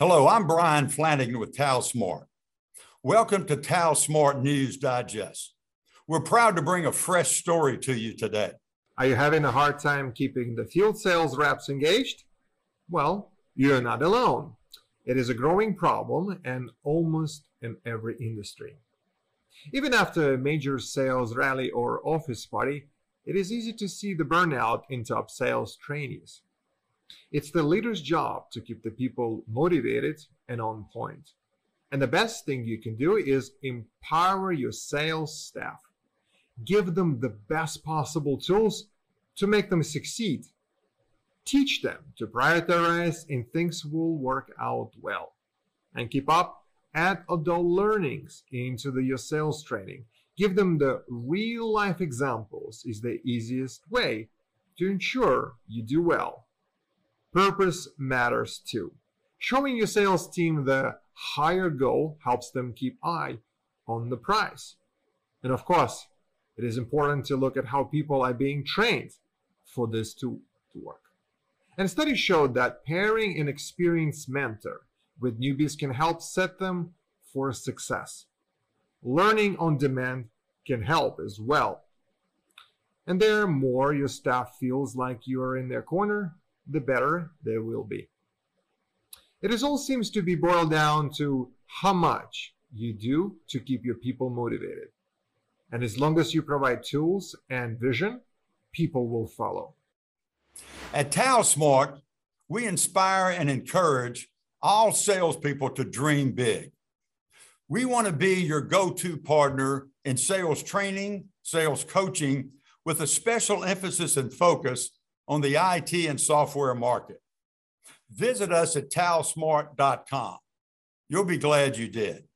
Hello, I'm Brian Flanagan with TalSmart. Welcome to TalSmart News Digest. We're proud to bring a fresh story to you today. Are you having a hard time keeping the field sales reps engaged? Well, you're not alone. It is a growing problem and almost in every industry. Even after a major sales rally or office party, it is easy to see the burnout in top sales trainees. It's the leader's job to keep the people motivated and on point. And the best thing you can do is empower your sales staff. Give them the best possible tools to make them succeed. Teach them to prioritize and things will work out well. And keep up, add adult learnings into the, your sales training. Give them the real life examples is the easiest way to ensure you do well. Purpose matters too. Showing your sales team the higher goal helps them keep eye on the price. And of course, it is important to look at how people are being trained for this to, to work. And studies showed that pairing an experienced mentor with newbies can help set them for success. Learning on demand can help as well. And the more your staff feels like you are in their corner, the better they will be. It is all seems to be boiled down to how much you do to keep your people motivated. And as long as you provide tools and vision, people will follow. At TalSmart, we inspire and encourage all salespeople to dream big. We want to be your go to partner in sales training, sales coaching, with a special emphasis and focus on the IT and software market. Visit us at talsmart.com. You'll be glad you did.